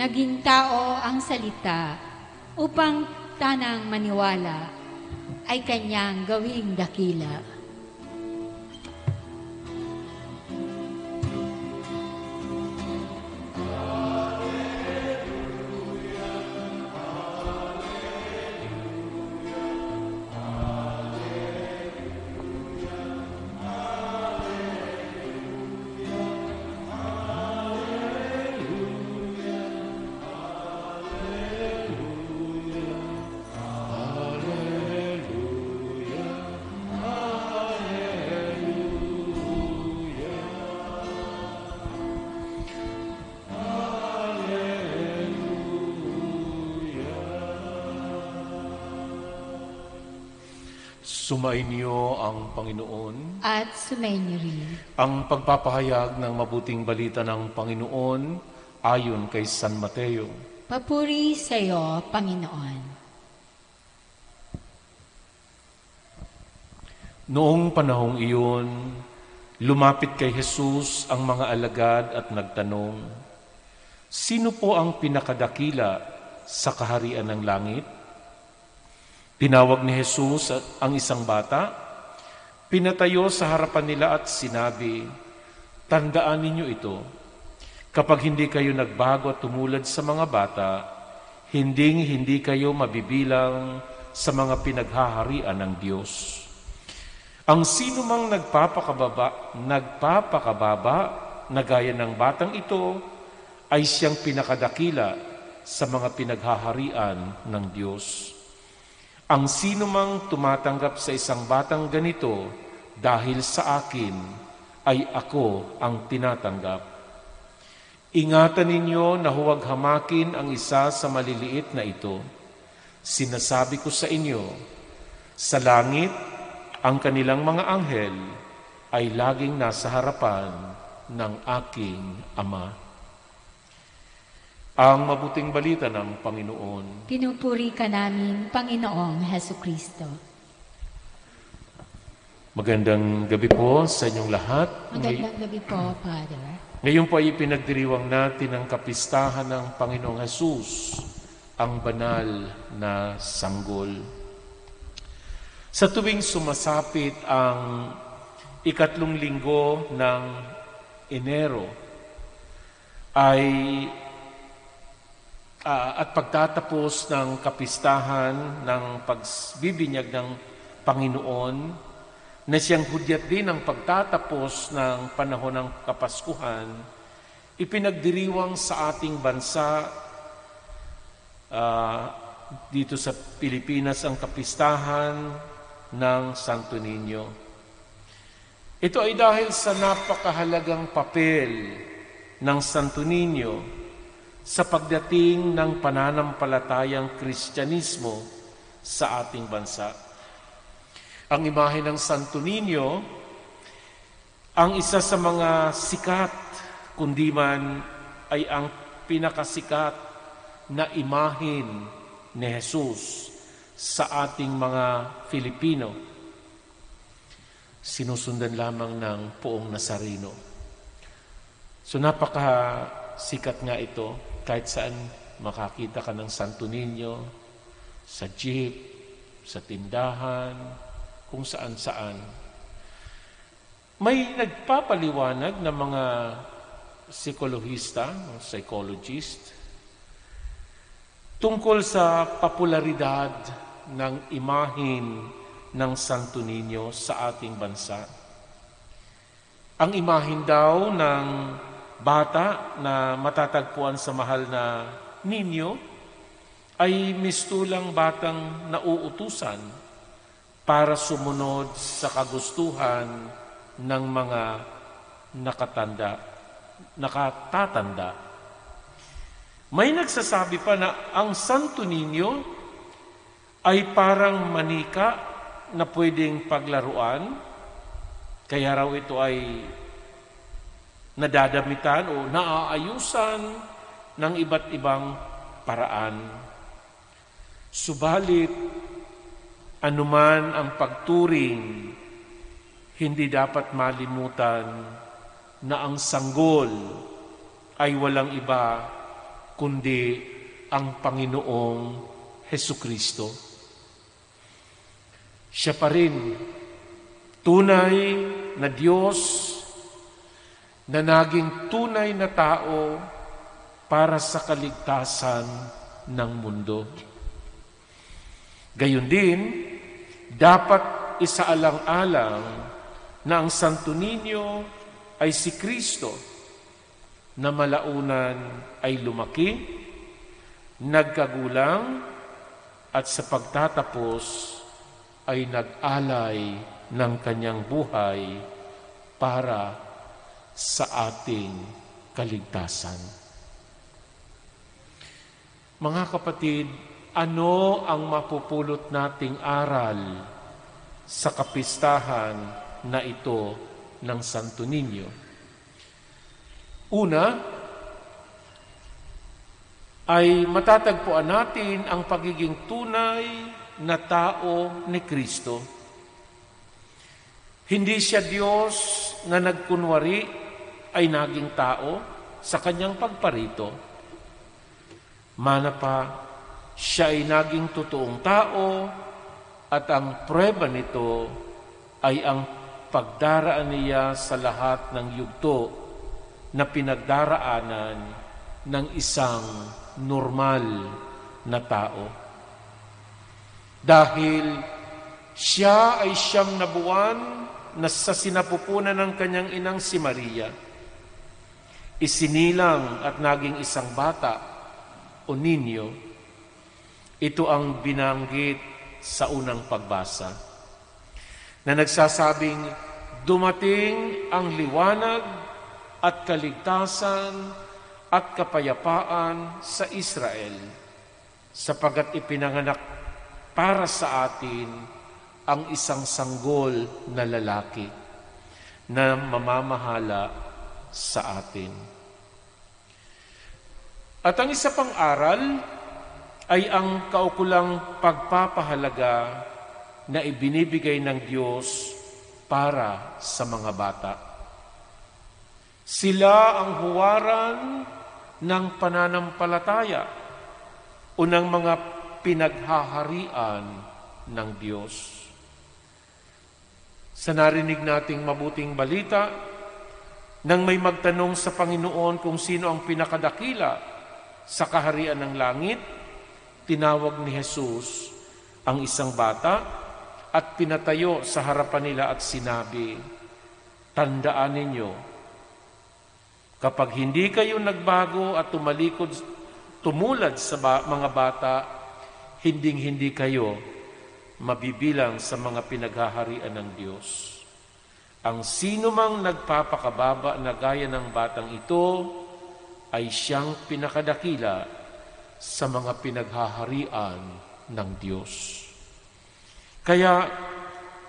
naging tao ang salita upang tanang maniwala ay kanyang gawing dakila. Sumainyo ang Panginoon. At sumainyo rin. Ang pagpapahayag ng mabuting balita ng Panginoon ayon kay San Mateo. Papuri sa iyo, Panginoon. Noong panahong iyon, lumapit kay Jesus ang mga alagad at nagtanong, Sino po ang pinakadakila sa kaharian ng langit? Tinawag ni Jesus ang isang bata, pinatayo sa harapan nila at sinabi, Tandaan ninyo ito, kapag hindi kayo nagbago at tumulad sa mga bata, hindi hindi kayo mabibilang sa mga pinaghaharian ng Diyos. Ang sino mang nagpapakababa, nagpapakababa na gaya ng batang ito ay siyang pinakadakila sa mga pinaghaharian ng Diyos. Ang sino mang tumatanggap sa isang batang ganito dahil sa akin, ay ako ang tinatanggap. Ingatan ninyo na huwag hamakin ang isa sa maliliit na ito. Sinasabi ko sa inyo, sa langit, ang kanilang mga anghel ay laging nasa harapan ng aking Ama. Ang mabuting balita ng Panginoon. Pinupuri ka namin, Panginoong Heso Kristo. Magandang gabi po sa inyong lahat. Magandang gabi po, Father. Ngayon po ay ipinagdiriwang natin ang kapistahan ng Panginoong Jesus, ang banal na sanggol. Sa tuwing sumasapit ang ikatlong linggo ng Enero, ay uh, at pagtatapos ng kapistahan ng pagbibinyag ng Panginoon, na siyang hudyat din ang pagtatapos ng panahon ng Kapaskuhan, ipinagdiriwang sa ating bansa uh, dito sa Pilipinas ang kapistahan ng Santo Niño. Ito ay dahil sa napakahalagang papel ng Santo Niño sa pagdating ng pananampalatayang Kristyanismo sa ating bansa. Ang imahe ng Santo Niño ang isa sa mga sikat, kundi man ay ang pinakasikat na imahin ni Jesus sa ating mga Filipino. Sinusundan lamang ng poong Nazareno. So napaka-sikat nga ito kahit saan makakita ka ng Santo Niño, sa jeep, sa tindahan, kung saan-saan. May nagpapaliwanag ng mga psikolohista, psychologist, tungkol sa popularidad ng imahin ng Santo Niño sa ating bansa. Ang imahin daw ng bata na matatagpuan sa mahal na ninyo ay mistulang batang nauutusan para sumunod sa kagustuhan ng mga nakatanda, nakatatanda. May nagsasabi pa na ang Santo Niño ay parang manika na pwedeng paglaruan, kaya raw ito ay nadadamitan o naaayusan ng iba't ibang paraan. Subalit, Anuman ang pagturing, hindi dapat malimutan na ang sanggol ay walang iba kundi ang Panginoong Heso Kristo. Siya pa rin tunay na Diyos na naging tunay na tao para sa kaligtasan ng mundo. Gayon din, dapat isaalang-alang na ang Santo Niño ay si Kristo na malaunan ay lumaki, nagkagulang, at sa pagtatapos ay nag-alay ng kanyang buhay para sa ating kaligtasan. Mga kapatid, ano ang mapupulot nating aral sa kapistahan na ito ng Santo Niño? Una, ay matatagpuan natin ang pagiging tunay na tao ni Kristo. Hindi siya Diyos na nagkunwari ay naging tao sa kanyang pagparito. Mana pa, siya ay naging totoong tao at ang prueba nito ay ang pagdaraan niya sa lahat ng yugto na pinagdaraanan ng isang normal na tao. Dahil siya ay siyam na buwan na sa sinapupunan ng kanyang inang si Maria, isinilang at naging isang bata o ninyo, ito ang binanggit sa unang pagbasa na nagsasabing dumating ang liwanag at kaligtasan at kapayapaan sa Israel sapagat ipinanganak para sa atin ang isang sanggol na lalaki na mamamahala sa atin. At ang isa pang aral ay ang kaukulang pagpapahalaga na ibinibigay ng Diyos para sa mga bata. Sila ang huwaran ng pananampalataya o ng mga pinaghaharian ng Diyos. Sa narinig nating mabuting balita, nang may magtanong sa Panginoon kung sino ang pinakadakila sa kaharian ng langit, tinawag ni Jesus ang isang bata at pinatayo sa harapan nila at sinabi, Tandaan ninyo, kapag hindi kayo nagbago at tumalikod, tumulad sa ba- mga bata, hinding-hindi kayo mabibilang sa mga pinaghaharian ng Diyos. Ang sino mang nagpapakababa na gaya ng batang ito ay siyang pinakadakila sa mga pinaghaharian ng Diyos. Kaya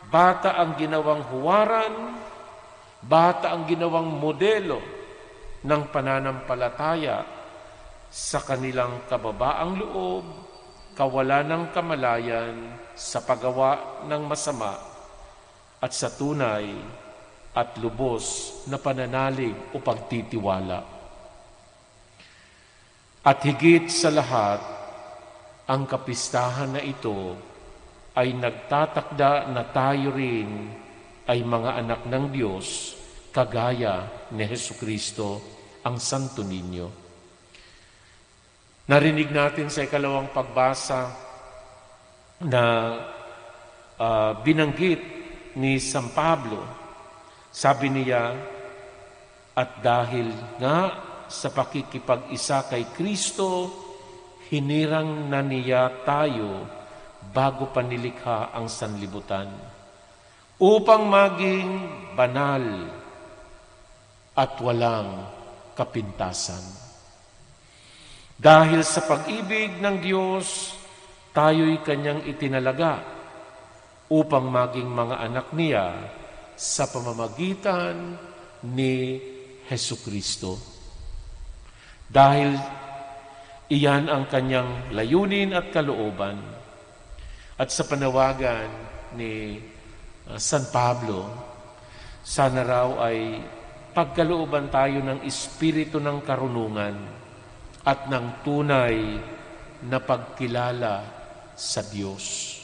bata ang ginawang huwaran, bata ang ginawang modelo ng pananampalataya sa kanilang kababaang loob, kawalan ng kamalayan sa paggawa ng masama at sa tunay at lubos na pananalig o pagtitiwala. At higit sa lahat, ang kapistahan na ito ay nagtatakda na tayo rin ay mga anak ng Diyos kagaya ni Heso Kristo, ang Santo Niño. Narinig natin sa ikalawang pagbasa na uh, binanggit ni San Pablo. Sabi niya, at dahil nga sa pakikipag-isa kay Kristo, hinirang na niya tayo bago pa nilikha ang sanlibutan upang maging banal at walang kapintasan. Dahil sa pag-ibig ng Diyos, tayo'y kanyang itinalaga upang maging mga anak niya sa pamamagitan ni Heso Kristo. Dahil iyan ang kanyang layunin at kalooban. At sa panawagan ni uh, San Pablo, sana raw ay pagkalooban tayo ng espiritu ng karunungan at ng tunay na pagkilala sa Diyos.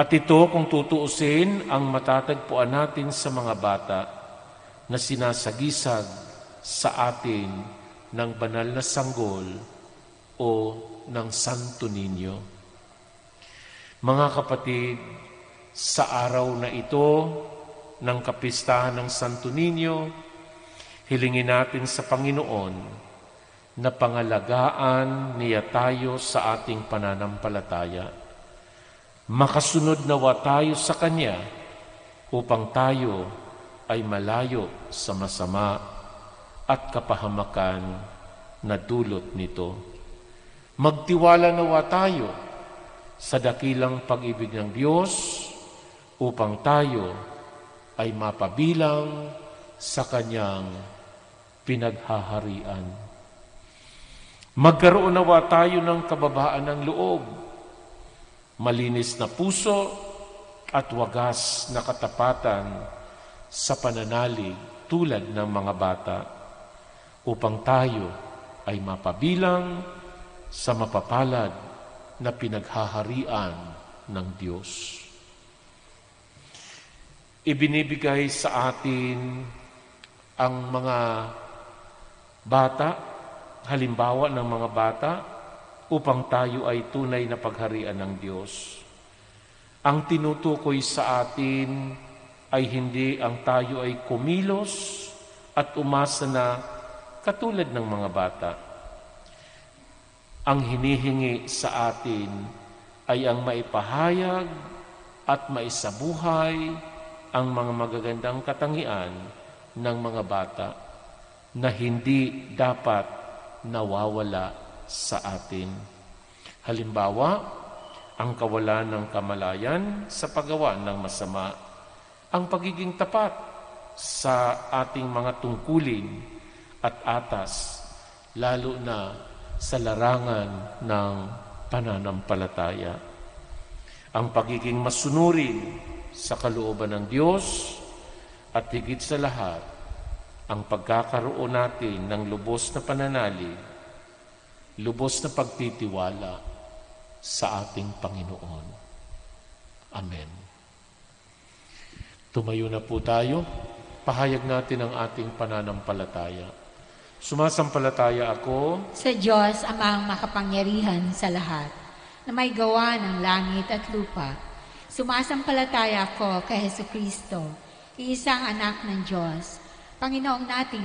At ito kung tutuusin ang matatagpuan natin sa mga bata na sinasagisag sa atin ng banal na sanggol o ng Santo Niño. Mga kapatid, sa araw na ito ng kapistahan ng Santo Niño, hilingin natin sa Panginoon na pangalagaan niya tayo sa ating pananampalataya. Makasunod nawa tayo sa Kanya upang tayo ay malayo sa masama at kapahamakan na dulot nito. Magtiwala nawa tayo sa dakilang pag-ibig ng Diyos upang tayo ay mapabilang sa Kanyang pinaghaharian. Magkaroon nawa tayo ng kababaan ng loob, malinis na puso at wagas na katapatan sa pananalig tulad ng mga bata upang tayo ay mapabilang sa mapapalad na pinaghaharian ng Diyos. Ibinibigay sa atin ang mga bata, halimbawa ng mga bata, upang tayo ay tunay na pagharian ng Diyos. Ang tinutukoy sa atin ay hindi ang tayo ay kumilos at umasa na katulad ng mga bata. Ang hinihingi sa atin ay ang maipahayag at maisabuhay ang mga magagandang katangian ng mga bata na hindi dapat nawawala sa atin. Halimbawa, ang kawalan ng kamalayan sa paggawa ng masama, ang pagiging tapat sa ating mga tungkulin at atas, lalo na sa larangan ng pananampalataya. Ang pagiging masunurin sa kalooban ng Diyos at higit sa lahat, ang pagkakaroon natin ng lubos na pananalig, lubos na pagtitiwala sa ating Panginoon. Amen. Tumayo na po tayo. Pahayag natin ang ating pananampalataya. Sumasampalataya ako Sa Diyos, Amang makapangyarihan sa lahat, na may gawa ng langit at lupa. Sumasampalataya ako kay Heso Kristo, iisang anak ng Diyos, Panginoong nating